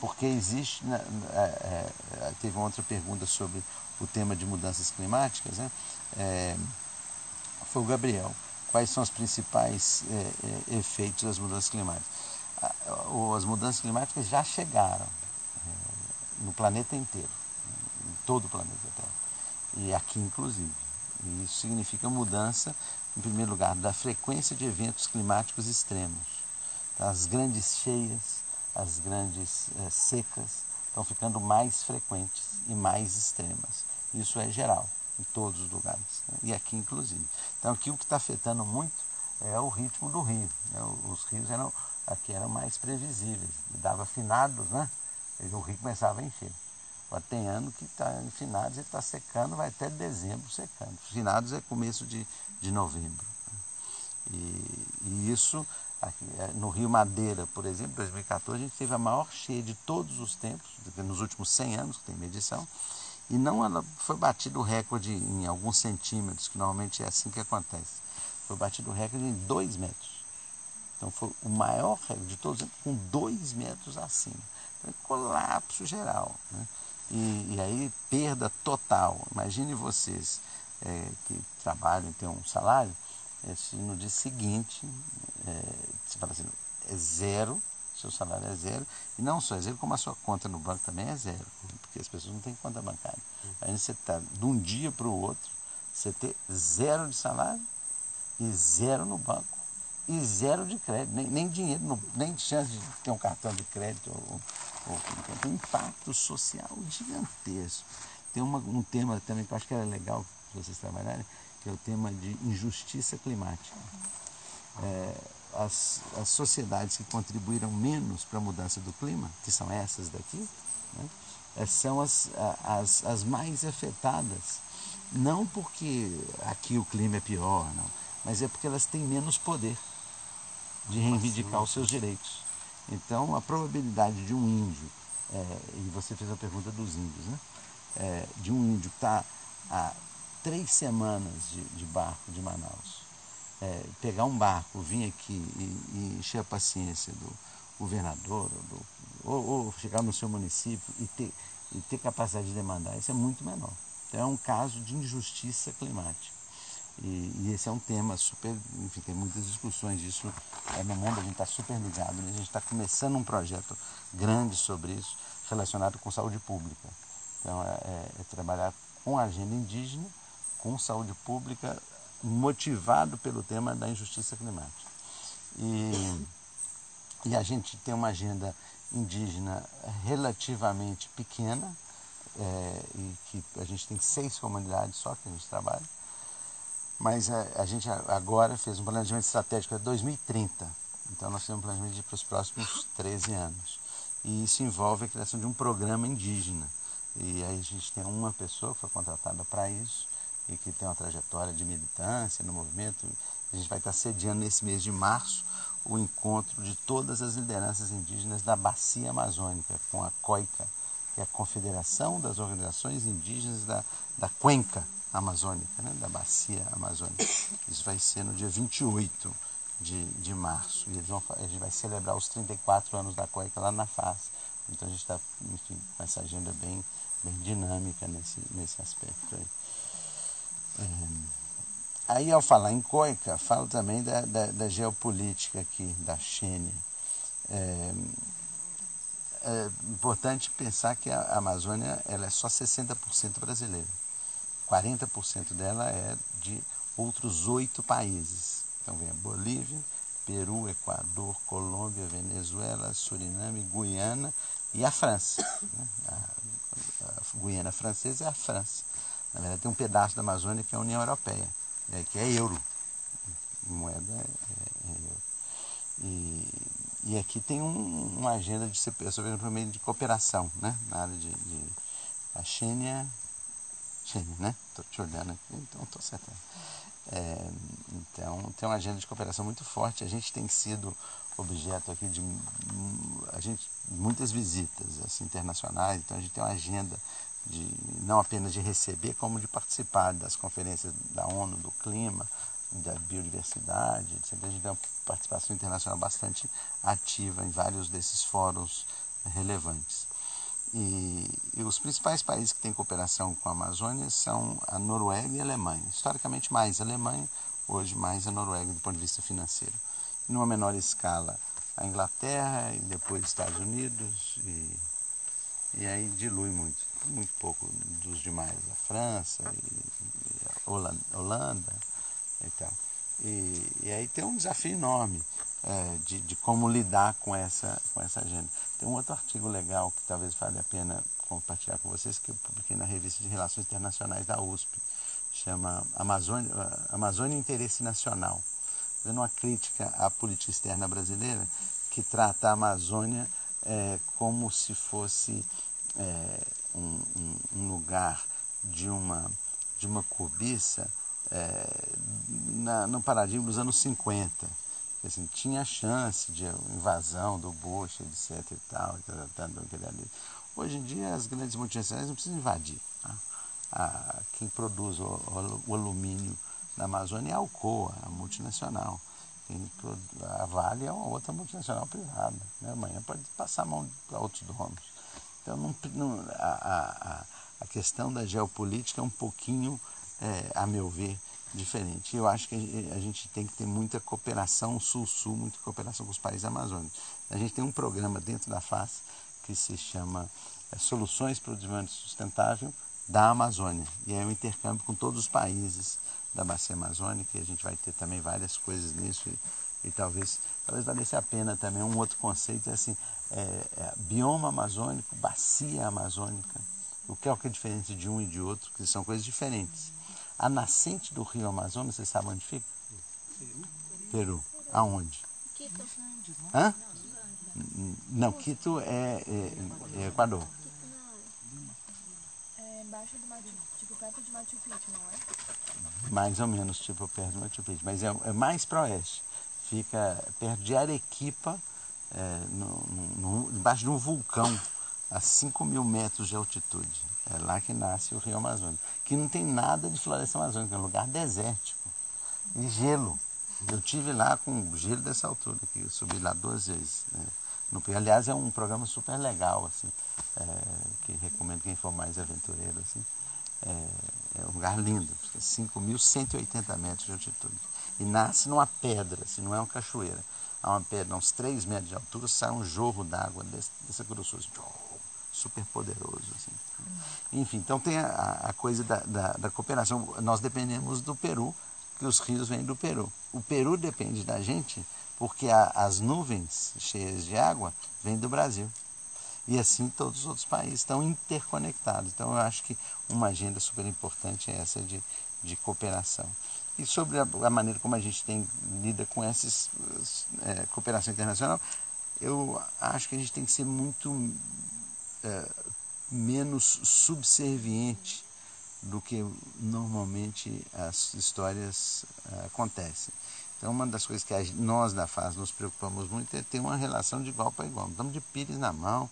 [SPEAKER 2] Porque existe. Né, é, é, teve uma outra pergunta sobre o tema de mudanças climáticas, né? É, foi o Gabriel. Quais são os principais é, é, efeitos das mudanças climáticas? as mudanças climáticas já chegaram no planeta inteiro, em todo o planeta Terra, e aqui inclusive. E isso significa mudança, em primeiro lugar, da frequência de eventos climáticos extremos. Então, as grandes cheias, as grandes eh, secas estão ficando mais frequentes e mais extremas. Isso é geral, em todos os lugares, né? e aqui inclusive. Então aqui o que está afetando muito é o ritmo do rio. Né? Os rios eram, aqui eram mais previsíveis, dava finados, né? O rio começava a encher. Agora tem ano que está em finados e está secando, vai até dezembro secando. Finados é começo de, de novembro. E, e isso, aqui, é, no Rio Madeira, por exemplo, em 2014, a gente teve a maior cheia de todos os tempos, nos últimos 100 anos que tem medição, e não ela foi batido o recorde em alguns centímetros, que normalmente é assim que acontece. Foi batido o recorde em 2 metros. Então foi o maior recorde de todos, com 2 metros acima. Colapso geral. Né? E, e, aí perda total. Imagine vocês é, que trabalham e têm um salário, é, se no dia seguinte é, você fala assim, é zero, seu salário é zero, e não só é zero, como a sua conta no banco também é zero, porque as pessoas não têm conta bancária. Aí você está de um dia para o outro, você ter zero de salário e zero no banco e zero de crédito, nem, nem dinheiro, nem chance de ter um cartão de crédito. Ou, então, tem um impacto social gigantesco. Tem uma, um tema também que eu acho que era legal vocês trabalharem, que é o tema de injustiça climática. É, as, as sociedades que contribuíram menos para a mudança do clima, que são essas daqui, né, é, são as, as, as mais afetadas. Não porque aqui o clima é pior, não, mas é porque elas têm menos poder de reivindicar os seus direitos. Então, a probabilidade de um índio, é, e você fez a pergunta dos índios, né? é, de um índio que está há três semanas de, de barco de Manaus, é, pegar um barco, vir aqui e, e encher a paciência do governador, ou, do, ou, ou, chegar no seu município e ter, e ter capacidade de demandar, isso é muito menor. Então é um caso de injustiça climática. E, e, esse é um tema super, enfim, tem muitas discussões disso é, no mundo, a gente está super ligado, né? a gente está começando um projeto grande sobre isso, relacionado com saúde pública. Então, é, é, é trabalhar com a agenda indígena, com saúde pública, motivado pelo tema da injustiça climática. E, e a gente tem uma agenda indígena relativamente pequena, é, e que a gente tem seis comunidades só que a gente trabalha, mas a, a gente agora fez um planejamento estratégico até 2030. Então nós temos um planejamento para os próximos 13 anos. E isso envolve a criação de um programa indígena. E aí a gente tem uma pessoa que foi contratada para isso e que tem uma trajetória de militância no movimento. A gente vai estar sediando nesse mês de março o encontro de todas as lideranças indígenas da Bacia Amazônica, com a COICA, que é a Confederação das Organizações Indígenas da, da Cuenca, amazônica, né, da bacia amazônica. Isso vai ser no dia 28 de, de março. E eles vão, a gente vai celebrar os 34 anos da COICA lá na FAS. Então a gente está, com essa agenda bem, bem dinâmica nesse, nesse aspecto aí. É, aí ao falar em COICA, falo também da, da, da geopolítica aqui, da Xênia. É, é importante pensar que a Amazônia ela é só 60% brasileira. 40% dela é de outros oito países. Então vem a Bolívia, Peru, Equador, Colômbia, Venezuela, Suriname, Guiana e a França. Né? A, a, Guiana francesa é a França. Na verdade tem um pedaço da Amazônia que é a União Europeia, né? que é euro. Moeda é, é, euro. E, e aqui tem um, uma agenda de de cooperação né? na área de, de a Xênia Né? Estou te olhando aqui, então estou acertando. É, então, tem uma agenda de cooperação muito forte. A gente tem sido objeto aqui de a gente, muitas visitas assim, internacionais, então a gente tem uma agenda de não apenas de receber, como de participar das conferências da ONU do clima, da biodiversidade, etc. A gente tem uma participação internacional bastante ativa em vários desses fóruns relevantes. E, e, os principais países que têm cooperação com a Amazônia são a Noruega e a Alemanha. Historicamente mais a Alemanha, hoje mais a Noruega do ponto de vista financeiro. Numa menor escala a Inglaterra e depois Estados Unidos e, e aí dilui muito, muito pouco dos demais, a França e, e a Holanda, Holanda e tal. E, e aí tem um desafio enorme é, de, de, como lidar com essa, com essa agenda. Tem um outro artigo legal que talvez valha a pena compartilhar com vocês, que eu publiquei na revista de Relações Internacionais da USP, chama Amazônia, Amazônia Interesse Nacional, dando uma crítica à política externa brasileira que trata a Amazônia é, como se fosse é, um, um, um, lugar de uma, de uma cobiça é, na, no paradigma dos anos 50 assim, tinha chance de invasão do Bush, etc. e tal, ali. Hoje em dia as grandes multinacionais não precisam invadir. Tá? A, quem produz o, o, alumínio na Amazônia é a Alcoa, a multinacional. Quem, a Vale é uma outra multinacional privada. Né? Amanhã pode passar a mão para outros donos. Então não, não, a, a, a questão da geopolítica é um pouquinho, é, a meu ver, diferente. Eu acho que a gente tem que ter muita cooperação sul-sul, muita cooperação com os países amazônicos. A gente tem um programa dentro da FAS que se chama é, Soluções para o Desenvolvimento Sustentável da Amazônia. E é um intercâmbio com todos os países da bacia amazônica e a gente vai ter também várias coisas nisso e, e talvez talvez valesse a pena também um outro conceito é assim é, é, bioma amazônico bacia amazônica o que é o que é diferente de um e de outro que são coisas diferentes a nascente do rio Amazonas, você sabe onde fica? Peru. Aonde?
[SPEAKER 12] Quito.
[SPEAKER 2] Hã? Não, Quito é, é, é Equador.
[SPEAKER 8] É embaixo do Machu tipo perto de Machu Picchu, não é?
[SPEAKER 2] Mais ou menos, tipo perto de Machu Picchu, mas é, é mais para oeste. Fica perto de Arequipa, é, no, no, embaixo de um vulcão a 5 mil metros de altitude. É lá que nasce o Rio Amazonas. Que não tem nada de floresta amazônica, é um lugar desértico. E gelo. Eu tive lá com gelo dessa altura, que eu subi lá duas vezes. Né? No, aliás, é um programa super legal, assim, é, que recomendo quem for mais aventureiro. Assim. É, é um lugar lindo, 5.180 metros de altitude. E nasce numa pedra, assim, não é uma cachoeira. Há uma pedra, uns 3 metros de altura, sai um jorro d'água dessa grossura, assim, super poderoso. Assim. Enfim, então tem a, a coisa da, da, da cooperação. Nós dependemos do Peru, que os rios vêm do Peru. O Peru depende da gente porque a, as nuvens cheias de água vêm do Brasil. E assim todos os outros países estão interconectados. Então eu acho que uma agenda super importante é essa de, de cooperação. E sobre a, a maneira como a gente tem lida com essa é, cooperação internacional, eu acho que a gente tem que ser muito é, menos subserviente do que normalmente as histórias é, acontecem. Então, uma das coisas que nós da FAS nos preocupamos muito é ter uma relação de igual para igual. Estamos de pires na mão,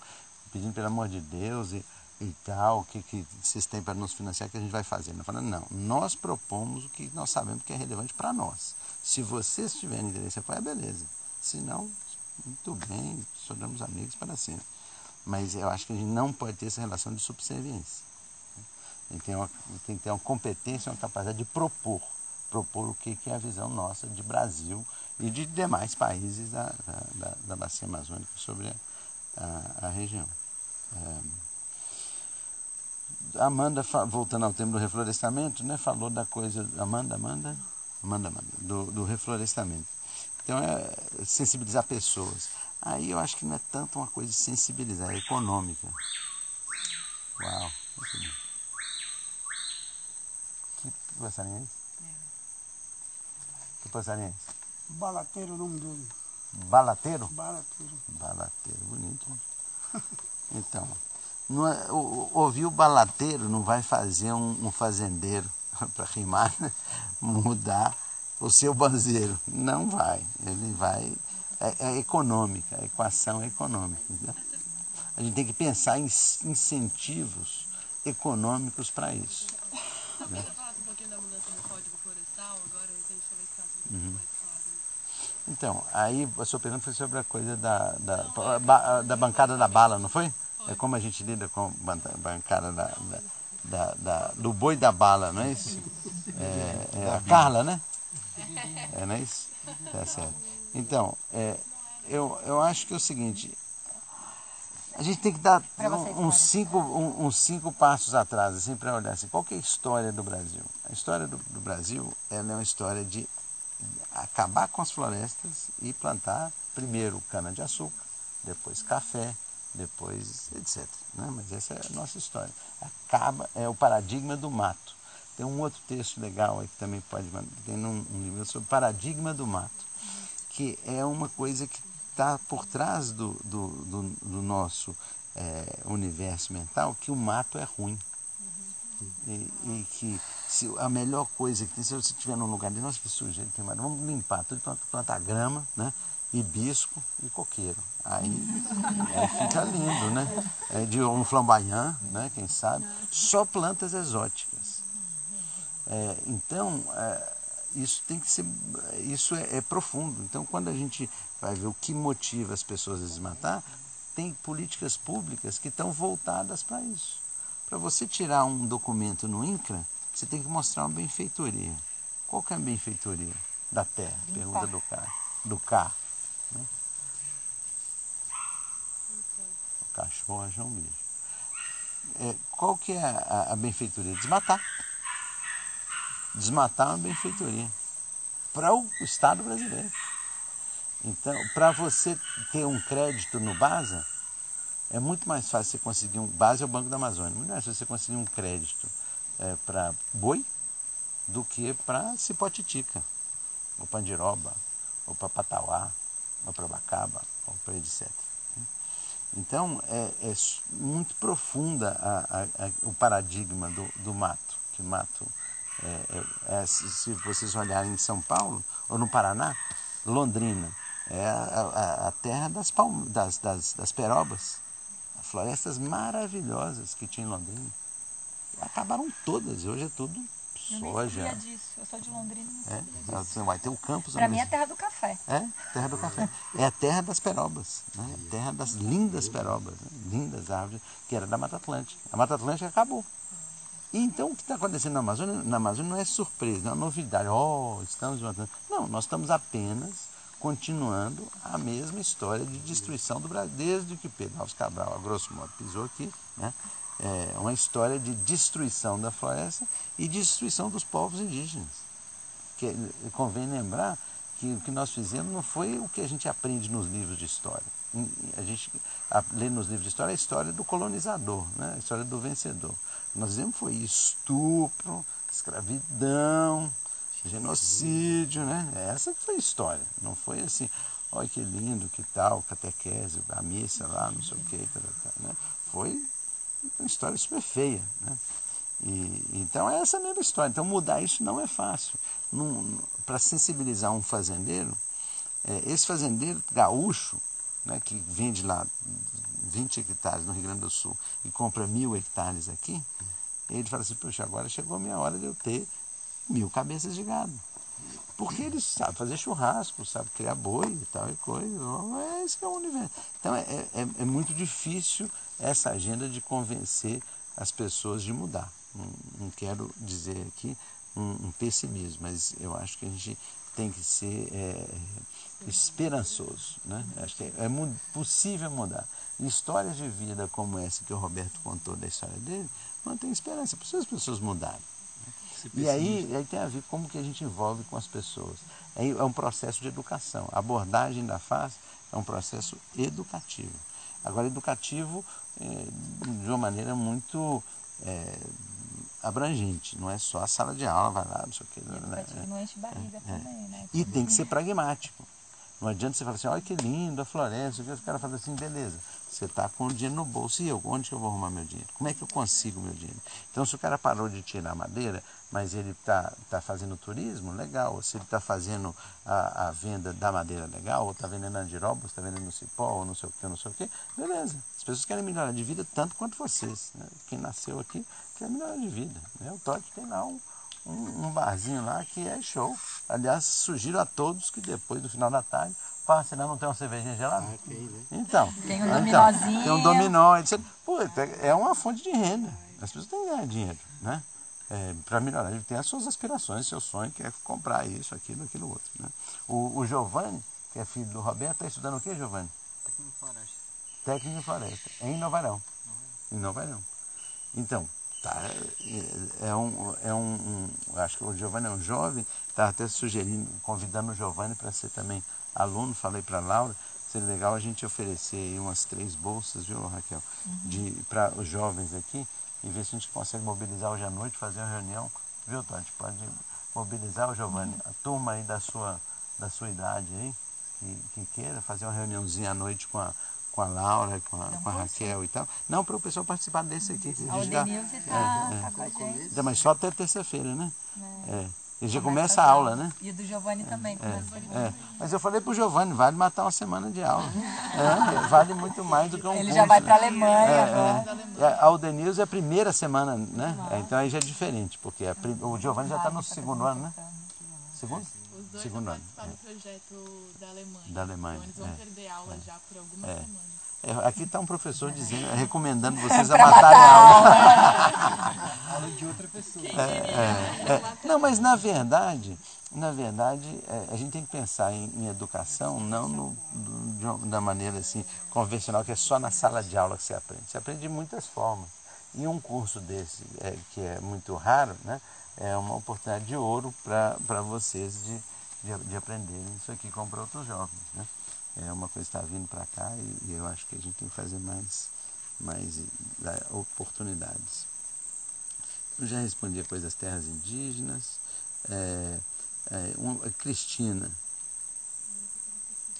[SPEAKER 2] pedindo pelo amor de Deus e, e tal, o que, que vocês têm para nos financiar, que a gente vai fazer. Não, falando, não, nós propomos o que nós sabemos que é relevante para nós. Se vocês tiverem interesse em apoiar, beleza. Se não, muito bem, somos amigos para sempre. Mas eu acho que a gente não pode ter essa relação de subserviência. A gente tem, uma, tem que ter uma competência, uma capacidade de propor. Propor o que, que é a visão nossa de Brasil e de demais países da, da, da bacia amazônica sobre a, a, a região. É, Amanda, voltando ao tema do reflorestamento, né, falou da coisa. Amanda, Amanda? Amanda, Amanda, do, do reflorestamento. Então, é sensibilizar pessoas. Aí eu acho que não é tanto uma coisa de sensibilizar, é econômica. Uau, Que passarinho é esse? Que passarinho é esse?
[SPEAKER 18] Balateiro o nome dele.
[SPEAKER 2] Balateiro?
[SPEAKER 18] Balateiro.
[SPEAKER 2] Balateiro, bonito. Então, não é, ouvir o balateiro não vai fazer um, um fazendeiro, para rimar, né? mudar o seu banzeiro. Não vai. Ele vai é, é econômica, a equação é econômica. Entendeu? A gente tem que pensar em incentivos econômicos para isso. Né? um pouquinho da mudança do código florestal agora, a gente vai ficar uhum. Então, aí a sua pergunta foi sobre a coisa da, da, da bancada da bala, não foi? foi? É como a gente lida com a bancada da, da, da, do boi da bala, não é isso? É, é a Carla, né? É, não é isso? Tá certo. Então, é, eu, eu acho que é o seguinte, a gente tem que dar um, uns, cinco, um, uns cinco passos atrás, assim, para olhar assim, qual é a história do Brasil? A história do, do Brasil é uma história de acabar com as florestas e plantar primeiro cana-de-açúcar, depois café, depois etc. Né? Mas essa é a nossa história. Acaba, é o paradigma do mato. Tem um outro texto legal aí que também pode tem um, um livro sobre paradigma do mato que é uma coisa que está por trás do, do, do, do nosso é, universo mental, que o mato é ruim. E, e, que se, a melhor coisa que tem, se você estiver num lugar de nossa que sujeito tem mato, vamos limpar tudo, plantar, plantar grama, né? hibisco e coqueiro. Aí, aí fica lindo, né? É de um flamboyant, né? Quem sabe? Só plantas exóticas. É, então, é, isso tem que ser, isso é, é, profundo. Então, quando a gente vai ver o que motiva as pessoas a desmatar, tem políticas públicas que estão voltadas para isso. Para você tirar um documento no INCRA, você tem que mostrar uma benfeitoria. Qual que é a benfeitoria da terra? Pergunta do carro. Do carro. Né? O cachorro achou um bicho. É, qual que é a, a benfeitoria? Desmatar desmatar uma benfeitoria para o Estado brasileiro. Então, para você ter um crédito no BASA, é muito mais fácil você conseguir um. BASA é o Banco da Amazônia, muito mais fácil você conseguir um crédito é, para boi do que para Cipotitica, ou Pandiroba, ou para Patauá, ou para Bacaba, ou para etc. Então, é, é muito profunda a, a, a, o paradigma do, do mato, que mato é, é, é, se, vocês olharem em São Paulo ou no Paraná, Londrina é a, a, a terra das, palm, das, das, das perobas, florestas maravilhosas que tinha em Londrina. Acabaram todas, hoje é tudo
[SPEAKER 6] Eu
[SPEAKER 2] soja.
[SPEAKER 6] sabia disso. Eu sou de Londrina, não
[SPEAKER 2] É,
[SPEAKER 6] sabia disso.
[SPEAKER 2] você vai ter o campus. Onde
[SPEAKER 6] mim é terra do café.
[SPEAKER 2] É, terra do café. É a terra das perobas, né? a terra das lindas perobas, né? lindas árvores, que era da Mata Atlântica. A Mata Atlântica acabou. Então o que está acontecendo na Amazônia, na Amazônia não é surpresa, não é novidade. Oh, estamos. Não, nós estamos apenas continuando a mesma história de destruição do Brasil, desde que Pedro Alves Cabral, a grosso modo, pisou aqui, né? É uma história de destruição da floresta e destruição dos povos indígenas que eh, convém lembrar que o que nós fizemos não foi o que a gente aprende nos livros de história. A gente lê nos livros de história a história do colonizador, né? a história do vencedor. Nós fizemos foi estupro, escravidão, genocídio, né? Essa que foi a história. Não foi assim, olha que lindo, que tal, catequese, a missa lá, não sei o que, né? Foi uma história super feia, né? E, então é essa mesma história. Então mudar isso não é fácil. Para sensibilizar um fazendeiro, é, esse fazendeiro gaúcho, né, que vende lá 20 hectares no Rio Grande do Sul e compra mil hectares aqui, ele fala assim, poxa, agora chegou a minha hora de eu ter mil cabeças de gado. Porque ele sabe fazer churrasco, sabe criar boi e tal e coisa. É isso que é o universo. Então é, é, é muito difícil essa agenda de convencer as pessoas de mudar. Não, não quero dizer aqui um, um, pessimismo, mas eu acho que a gente tem que ser é, esperançoso. Né? Acho que é, é possível mudar. Histórias de vida como essa que o Roberto contou da história dele, mantém esperança. Precisa as pessoas mudarem. E aí, aí tem a ver como que a gente envolve com as pessoas. É, é um processo de educação. A abordagem da FAS é um processo educativo. Agora, educativo é, de uma maneira muito é, abrangente. Não é só a sala de aula, vai lá, não sei o quê. né?
[SPEAKER 6] Educativo não enche barriga também, né?
[SPEAKER 2] E tem que ser pragmático. Não adianta você falar assim, olha que lindo a floresta, os caras falam assim, beleza, você está com o dinheiro no bolso, e eu? Onde que eu vou arrumar meu dinheiro? Como é que eu consigo meu dinheiro? Então, se o cara parou de tirar madeira, mas ele está tá fazendo turismo, legal. Se ele está fazendo a, a venda da madeira, legal. Ou está vendendo andiroba, está vendendo cipó, ou não sei o que, não sei o que, beleza. As pessoas querem melhorar de vida tanto quanto vocês. Né? Quem nasceu aqui quer melhorar de vida. Né? O Totti tem lá um, um, um barzinho lá que é show. Aliás, sugiro a todos que depois do final da tarde, pá, senão não tem uma cervejinha gelada. Então,
[SPEAKER 6] Tem um
[SPEAKER 2] então,
[SPEAKER 6] dominozinho.
[SPEAKER 2] Tem um dominó, etc. Pô, é uma fonte de renda. As pessoas têm que ganhar dinheiro, né? É, para melhorar. Ele tem as suas aspirações, seu sonho, que é comprar isso, aquilo, aquilo outro. Né? O, o Giovanni, que é filho do Roberto, está estudando o que, Giovanni? Técnico em floresta, em Novarão. Em Novarão. Então, tá, é, é um, é um, um- Acho que o Giovanni é um jovem, estava até sugerindo, convidando o Giovanni para ser também aluno, falei para a Laura, seria legal a gente oferecer aí umas três bolsas, viu, Raquel? De, para os jovens aqui, e ver se a gente consegue mobilizar hoje à noite, fazer uma reunião, viu, Todd? Pode mobilizar o Giovanni, a turma aí da sua, da sua idade aí, que, que queira fazer uma reuniãozinha à noite com a, com a Laura, com a, com a Raquel e tal. Não, para o pessoal participar desse aqui. que
[SPEAKER 6] A
[SPEAKER 2] gente dá-
[SPEAKER 6] Odenilze tá,
[SPEAKER 2] é, é.
[SPEAKER 6] tá com a gente.
[SPEAKER 2] Mas só até terça-feira, né? É. E já
[SPEAKER 6] Começa
[SPEAKER 2] começa a
[SPEAKER 6] já.
[SPEAKER 2] aula, né?
[SPEAKER 6] E o do Giovanni também.
[SPEAKER 2] É, é. Mas eu falei pro Giovanni, vale matar uma semana de aula. É, vale muito mais do que um
[SPEAKER 6] Ele
[SPEAKER 2] curso,
[SPEAKER 6] já vai pra
[SPEAKER 2] né?
[SPEAKER 6] Alemanha
[SPEAKER 2] É,
[SPEAKER 6] agora.
[SPEAKER 2] é. É, A Aldenilze é a primeira semana, né? É, Então aí já é diferente, porque a prim- o Giovanni já está no segundo ano, né? Segundo?
[SPEAKER 19] Os dois
[SPEAKER 2] Segundo
[SPEAKER 19] vão
[SPEAKER 2] ano.
[SPEAKER 19] participar do projeto da Alemanha.
[SPEAKER 2] Da Alemanha,
[SPEAKER 19] Então eles vão perder aula já por algumas semanas.
[SPEAKER 2] É, aqui está um professor dizendo, recomendando vocês a matarem a
[SPEAKER 19] matar
[SPEAKER 2] aula.
[SPEAKER 4] Aula de outra pessoa.
[SPEAKER 2] É, é, é. Não, mas na verdade, na verdade, é, a gente tem que pensar em, em educação não no, do- de uma- da maneira assim convencional, que é só na sala de aula que você aprende. Você aprende de muitas formas. E um curso desse, é, que é muito raro, né, é uma oportunidade de ouro para vocês de, de, de aprenderem isso aqui como para outros jovens. Né? É uma coisa está vindo para cá e, e eu acho que a gente tem que fazer mais, mais eh, oportunidades. Eu já respondi a coisa das terras indígenas. É, é, um- Cristina.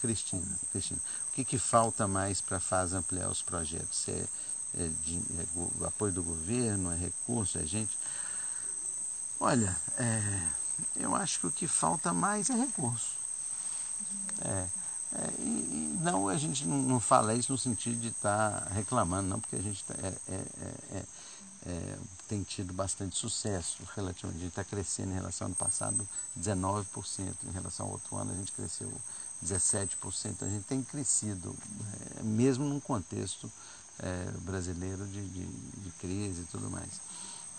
[SPEAKER 2] Cristina, Cristina. O que, que falta mais para FAS ampliar os projetos? É, é de- é go- apoio do governo, é recurso, é gente? Olha, é, eu acho que o que falta mais é recurso. É, é, e, e Não, a gente não, fala isso no sentido de estar tá reclamando, não, porque a gente tá, é, é, é, é, tem tido bastante sucesso relativamente. A gente está crescendo em relação ao ano passado 19%, em relação ao outro ano a gente cresceu 17%. A gente tem crescido, é, mesmo num contexto é, brasileiro de, de, de, crise e tudo mais.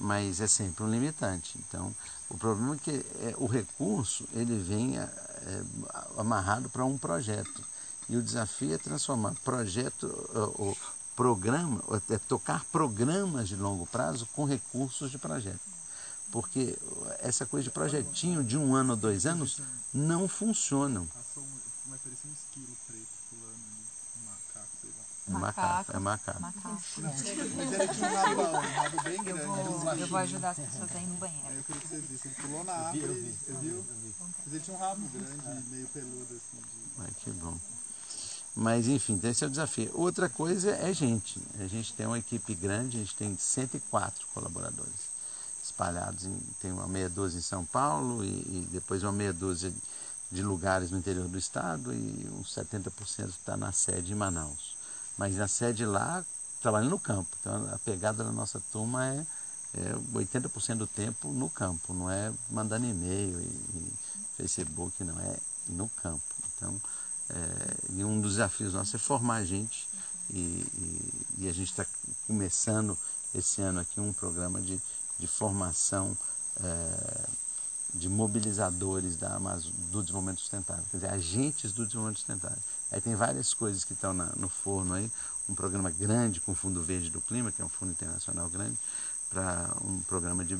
[SPEAKER 2] Mas é sempre um limitante. Então, o problema é que é, o recurso ele vem é, amarrado para um projeto. E o desafio é transformar projeto, o programa, é tocar programas de longo prazo com recursos de projeto. Porque essa coisa de projetinho de um ano ou dois anos não funcionam.
[SPEAKER 20] Vai parecer um esquilo preto pulando ali, um macaco, sei lá.
[SPEAKER 2] É macaco, é macaco.
[SPEAKER 20] macaco. Não, mas ele tinha um rabão, um rabo bem grande.
[SPEAKER 6] Eu vou, eu vou ajudar as pessoas a ir no banheiro.
[SPEAKER 20] Aí eu queria que você visse, ele pulou na árvore, eu vi, eu vi, eu vi. Mas ele tinha um rabo grande, meio peludo assim. De...
[SPEAKER 2] Ai, que bom. Mas enfim, esse é o desafio. Outra coisa é gente. A gente tem uma equipe grande, a gente tem 104 colaboradores espalhados em, tem uma meia dúzia em São Paulo e, e depois uma meia dúzia de lugares no interior do estado e uns 70% está na sede em Manaus. Mas na sede lá, trabalhando no campo. Então a pegada da nossa turma é, é 80% do tempo no campo, não é mandando e-mail e, e Facebook, não, é no campo. Então, é, e um dos desafios nossos é formar gente e, e, e a gente está começando esse ano aqui um programa de, de formação é, de mobilizadores da Amazon, do desenvolvimento sustentável, quer dizer, agentes do desenvolvimento sustentável. Aí tem várias coisas que estão no forno aí, um programa grande com o Fundo Verde do Clima, que é um fundo internacional grande, para um programa de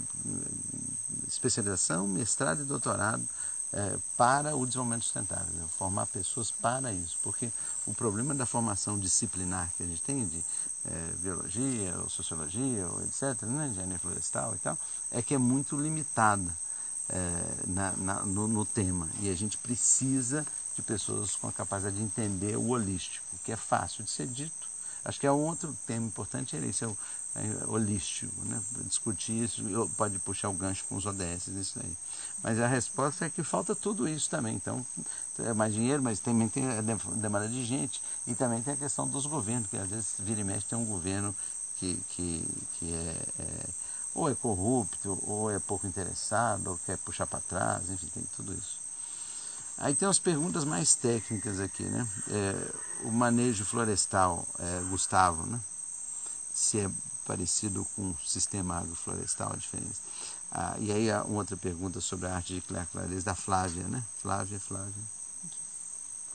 [SPEAKER 2] especialização, mestrado e doutorado é, para o desenvolvimento sustentável, né? formar pessoas para isso, porque o problema da formação disciplinar que a gente tem de é, biologia, ou sociologia, ou etc., né, engenharia florestal e tal, é que é muito limitada é, na, na, no, no, tema. E a gente precisa de pessoas com a capacidade de entender o holístico, que é fácil de ser dito. Acho que é outro tema importante, é isso, é o é, holístico. Né? Discutir isso, pode puxar o gancho com os ODS nisso aí. Mas a resposta é que falta tudo isso também. Então, é mais dinheiro, mas também tem a demanda de gente. E também tem a questão dos governos, que às vezes vira e mexe tem um governo que, que, que é, é ou é corrupto, ou é pouco interessado, ou quer puxar para trás, enfim, tem tudo isso. Aí tem as perguntas mais técnicas aqui, né? É, o manejo florestal, é, Gustavo, né? Se é parecido com o sistema agroflorestal, a diferença. Ah, e aí uma outra pergunta sobre a arte de criar clareza da Flávia, né? Flávia, Flávia.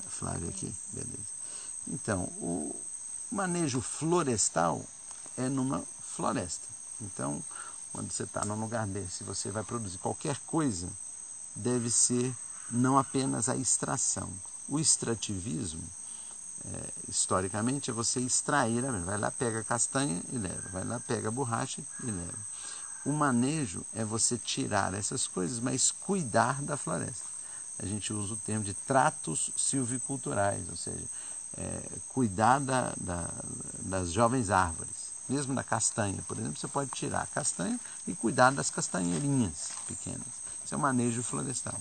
[SPEAKER 2] Flávia aqui, beleza. Então, o manejo florestal é numa floresta. Então, quando você está num lugar desse, você vai produzir qualquer coisa, deve ser não apenas a extração. O extrativismo, é, historicamente, é você extrair, vai lá, pega a castanha e leva, vai lá, pega a borracha e leva. O manejo é você tirar essas coisas, mas cuidar da floresta. A gente usa o termo de tratos silviculturais, ou seja, é, cuidar da, da, das jovens árvores mesmo da castanha, por exemplo, você pode tirar a castanha e cuidar das castanheirinhas pequenas. Isso é o manejo florestal.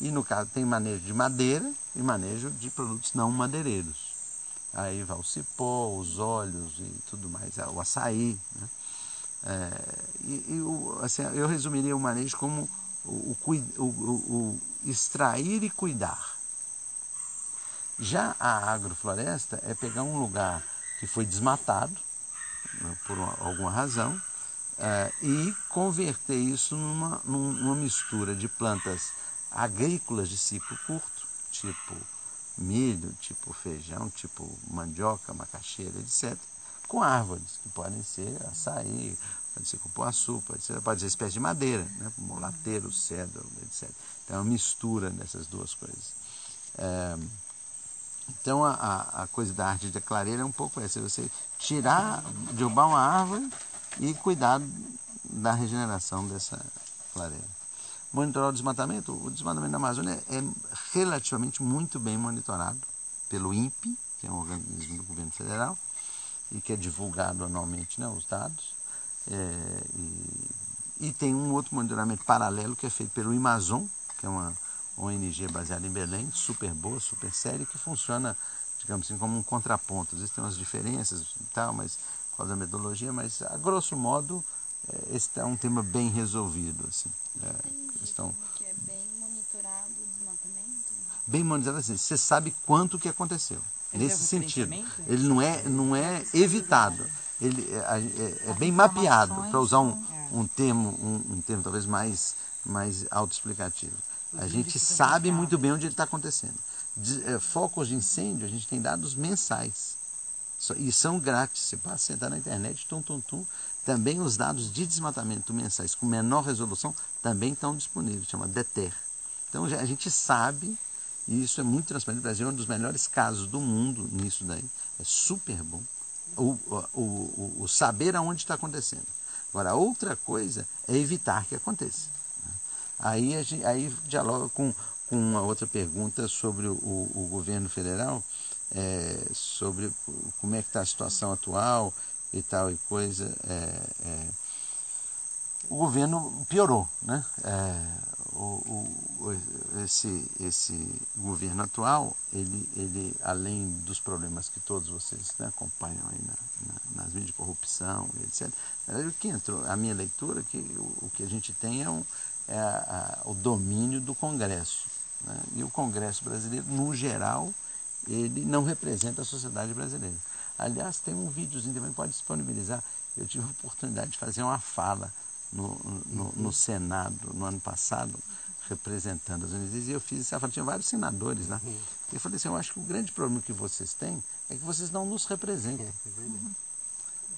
[SPEAKER 2] E no caso tem manejo de madeira e manejo de produtos não madeireiros. Aí vai o cipó, os óleos e tudo mais, o açaí. Né? É, e, e assim, eu resumiria o manejo como o, o, o, extrair e cuidar. Já a agrofloresta é pegar um lugar que foi desmatado, por uma, alguma razão, é, e converter isso numa, numa mistura de plantas agrícolas de ciclo curto, tipo milho, tipo feijão, tipo mandioca, macaxeira, etc., com árvores, que podem ser açaí, pode ser cupuaçu, pode ser, pode ser espécie de madeira, né? molateiro, cedro, etc. Então é uma mistura dessas duas coisas. É, então a, a, coisa da arte da clareira é um pouco essa, você tirar, derrubar uma árvore e cuidar da regeneração dessa clareira. Monitorar o desmatamento, o desmatamento da Amazônia é relativamente muito bem monitorado pelo INPE, que é um organismo do governo federal, e que é divulgado anualmente né, os dados. É, e, e tem um outro monitoramento paralelo que é feito pelo Amazon, que é uma ONG baseada em Belém, super boa, super séria, que funciona digamos assim, como um contraponto. Às vezes tem umas diferenças e tal, mas por causa da metodologia, mas a grosso modo é, esse é um tema bem resolvido. Assim, é, questão
[SPEAKER 15] Que é bem monitorado o desmatamento.
[SPEAKER 2] bem monitorado assim, você sabe quanto que aconteceu.
[SPEAKER 15] Ele
[SPEAKER 2] nesse
[SPEAKER 15] é um
[SPEAKER 2] sentido. Ele não é, não é evitado. Ele é, é- é bem mapeado, para usar um, um termo, um, um termo talvez mais, mais autoexplicativo. A gente sabe muito bem onde ele está acontecendo. De- é, focos de incêndio, a gente tem dados mensais. E são grátis. Você passa sentar na internet, tum, tum, tum. Também os dados de desmatamento mensais com menor resolução também estão disponíveis, chama DETER. Então a gente sabe, e isso é muito transparente. O Brasil é um dos melhores casos do mundo nisso daí. É super bom. O, o, o, saber aonde está acontecendo. Agora, outra coisa é evitar que aconteça. Aí, a gente, aí dialoga com, com uma outra pergunta sobre o, o governo federal, é, sobre como é que está a situação atual e tal e coisa. é, é, o governo piorou, né? É, o, o- esse, esse governo atual, ele, ele, além dos problemas que todos vocês né, acompanham aí na, na- nas mídias de corrupção etc., o que entrou, a minha leitura, é que o, o que a gente tem é, um, é a- a- o domínio do Congresso. Né? E o Congresso brasileiro, no geral, ele não representa a sociedade brasileira. Aliás, tem um videozinho também que pode disponibilizar. Eu tive a oportunidade de fazer uma fala no, no, no Senado no ano passado, representando as universidades, e eu fiz essa fala. Tinha vários senadores lá. E eu falei assim: eu acho que o grande problema que vocês têm é que vocês não nos representam.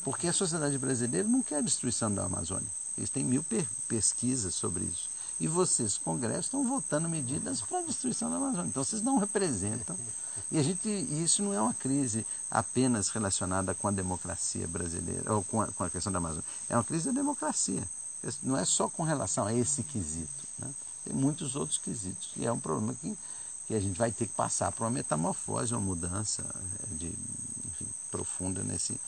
[SPEAKER 2] Porque a sociedade brasileira não quer a destruição da Amazônia. Eles têm mil pesquisas sobre isso. E vocês, Congresso, estão votando medidas para a destruição da Amazônia. Então vocês não representam. E a gente, isso não é uma crise apenas relacionada com a democracia brasileira, ou com a, com a questão da Amazônia. É uma crise da democracia. Não é só com relação a esse quesito. Né? Tem muitos outros quesitos. E é um problema que, que a gente vai ter que passar por uma metamorfose, uma mudança eh, de, enfim, profunda nesse.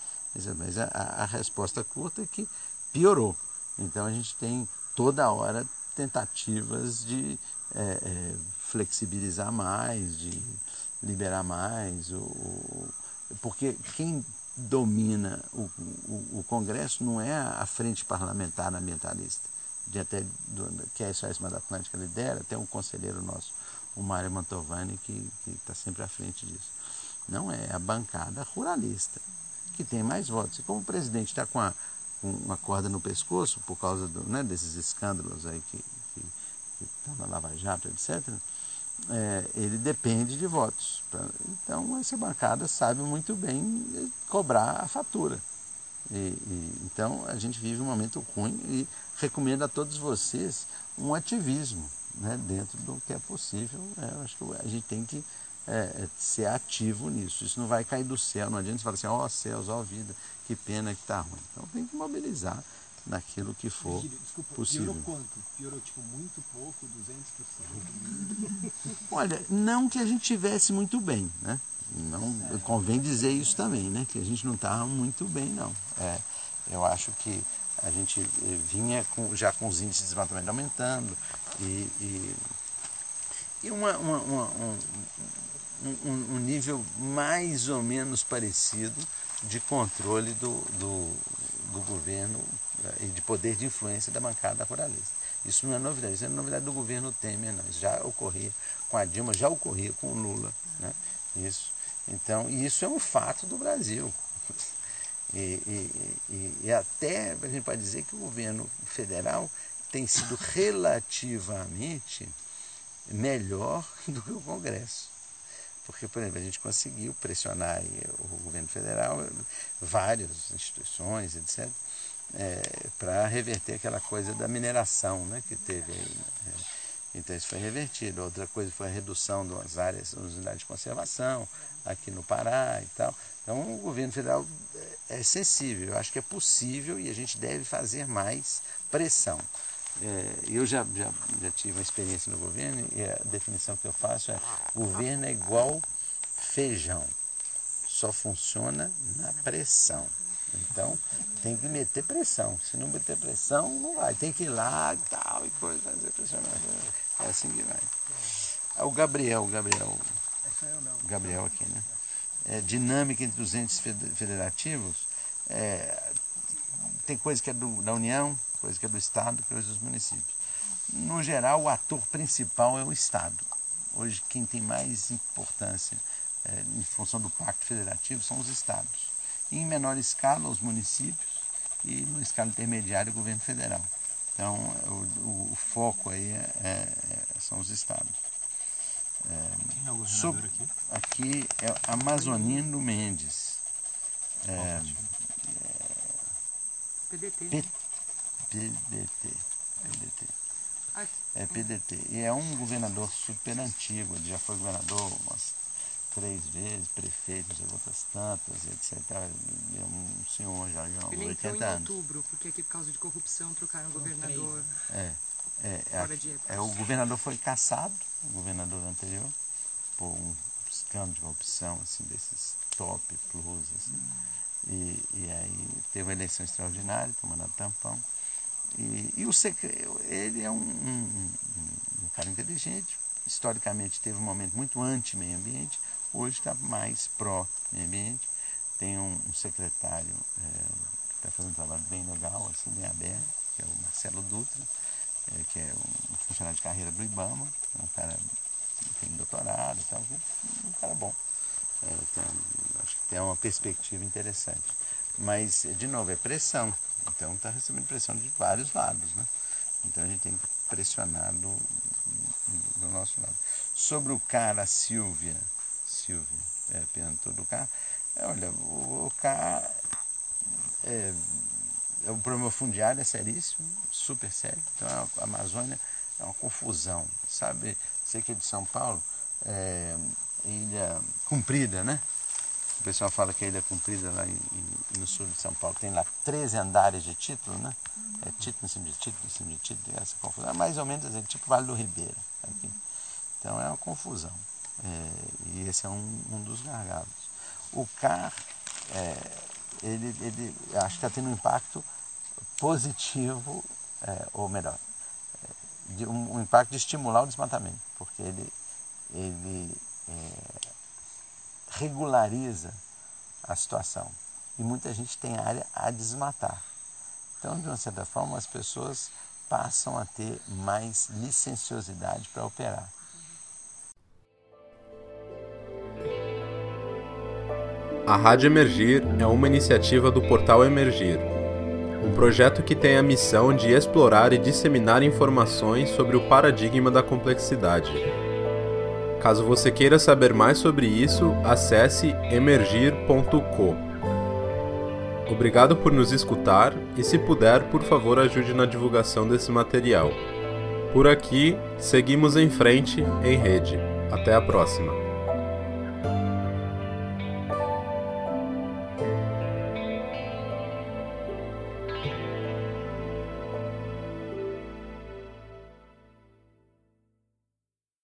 [SPEAKER 2] Mas a- a resposta curta é que piorou. Então a gente tem toda hora tentativas de eh, eh, flexibilizar mais, de liberar mais, o, porque quem domina o, o, o Congresso não é a frente parlamentar ambientalista, de até do, que a SOS Mata Atlântica lidera, tem um conselheiro nosso, o Mário Mantovani, que está sempre à frente disso. Não é a bancada ruralista, que tem mais votos. E como o presidente está com, a- com uma corda no pescoço, por causa do, né, desses escândalos aí que, estão na Lava Jato, etc., é, ele depende de votos. Então, essa bancada sabe muito bem cobrar a fatura. E, e- então, a gente vive um momento ruim e recomendo a todos vocês um ativismo né, dentro do que é possível. É, acho que a gente tem que é, é, ser ativo nisso. Isso não vai cair do céu. Não adianta você falar assim, ó céus, ó vida, que pena que está ruim. Então, tem que mobilizar naquilo que for
[SPEAKER 4] Desculpa,
[SPEAKER 2] possível.
[SPEAKER 4] piorou quanto? Piorou tipo muito pouco, 200%?
[SPEAKER 2] Olha, não que a gente tivesse muito bem, né? Não, convém dizer isso também, né? Que a gente não estava muito bem, não. É, eu acho que a gente eh, vinha com- já com os índices de desmatamento aumentando e, e, e uma, uma- uma- um, um- um- nível mais ou menos parecido de controle do, do, do governo eh, e de poder de influência da bancada ruralista. Isso não é novidade, isso não é novidade do governo Temer, não. Isso já ocorria com a Dilma, já ocorria com o Lula. Né? Isso. Então, isso é um fato do Brasil. E, e- e- e até a gente pode dizer que o governo federal tem sido relativamente melhor do que o Congresso. Porque, por exemplo, a gente conseguiu pressionar o governo federal, várias instituições, etc., para reverter aquela coisa da mineração né, que teve aí. né? Então isso foi revertido. Outra coisa foi a redução das áreas, das unidades de conservação aqui no Pará e tal. Então o governo federal é sensível. Eu acho que é possível e a gente deve fazer mais pressão. É, eu já, já, já tive uma experiência no governo e a definição que eu faço é governo é igual feijão, só funciona na pressão. Então tem que meter pressão. Se não meter pressão, não vai. Tem que ir lá e tal, e coisa, fazer pressionar. É assim que vai. Ah, O Gabriel, Gabriel. Gabriel aqui, né? é, dinâmica entre os entes federativos, é, tem coisa que é do, da União, coisa que é do Estado, coisa dos municípios. No geral, o ator principal é o Estado. Hoje, quem tem mais importância é, em função do Pacto Federativo são os Estados. E, em menor escala, os municípios e, no escala intermediária, o governo federal. Então, o, o, o foco aí é, é, é são os Estados.
[SPEAKER 1] Quem é o governador aqui?
[SPEAKER 2] Aqui é Amazonino Mendes. É,
[SPEAKER 6] PDT.
[SPEAKER 2] P, PDT. PDT. É PDT. E é um governador super antigo, ele já foi governador umas três vezes, prefeito, não sei quantas tantas, etc. É um senhor já de
[SPEAKER 6] Ele
[SPEAKER 2] 80
[SPEAKER 6] entrou em
[SPEAKER 2] anos.
[SPEAKER 6] outubro, porque aqui por causa de corrupção trocaram o governador.
[SPEAKER 2] É, é, é,
[SPEAKER 6] de
[SPEAKER 2] é, o governador foi caçado, o governador anterior, por um escândalo de corrupção, assim, desses top plus, assim. E, e aí teve uma eleição extraordinária, tomando tampão. E, e o ele é um, um, um, cara inteligente, historicamente teve um momento muito anti-meio ambiente, hoje está mais pró-meio ambiente. Tem um, um secretário é, que está fazendo um trabalho bem legal, assim, bem aberto, que é o Marcelo Dutra, é, que é um funcionário de carreira do IBAMA, é um cara tem doutorado e tal, um cara bom. É, tem, acho que tem uma perspectiva interessante. Mas, de novo, é pressão. Então está recebendo pressão de vários lados. Né? Então a gente tem que pressionar do, do nosso lado. Sobre o cara, Silvia, Silvia é, perguntou do cara, é, olha, o, o cara é, é um problema fundiário é seríssimo, super sério. Então a Amazônia é uma confusão, sabe? Sei que é de São Paulo, é, ilha comprida, né? O pessoal fala que a ilha comprida lá em, no sul de São Paulo tem lá 13 andares de título, né? É título em cima de título, em cima de título, essa confusão. É mais ou menos assim, tipo Vale do Ribeira. Aqui. Então é uma confusão. É, e esse é um, um dos gargalos. O CAR, é, ele, ele acho que está tendo um impacto positivo, é, ou melhor, é, de um, um, impacto de estimular o desmatamento, porque ele, ele regulariza a situação. E muita gente tem área a desmatar. Então, de uma certa forma, as pessoas passam a ter mais licenciosidade para operar.
[SPEAKER 1] A Rádio Emergir é uma iniciativa do Portal Emergir, um projeto que tem a missão de explorar e disseminar informações sobre o paradigma da complexidade. Caso você queira saber mais sobre isso, acesse emergir.co. Obrigado por nos escutar e, se puder, por favor, ajude na divulgação desse material. Por aqui, seguimos em frente, em rede. Até a próxima!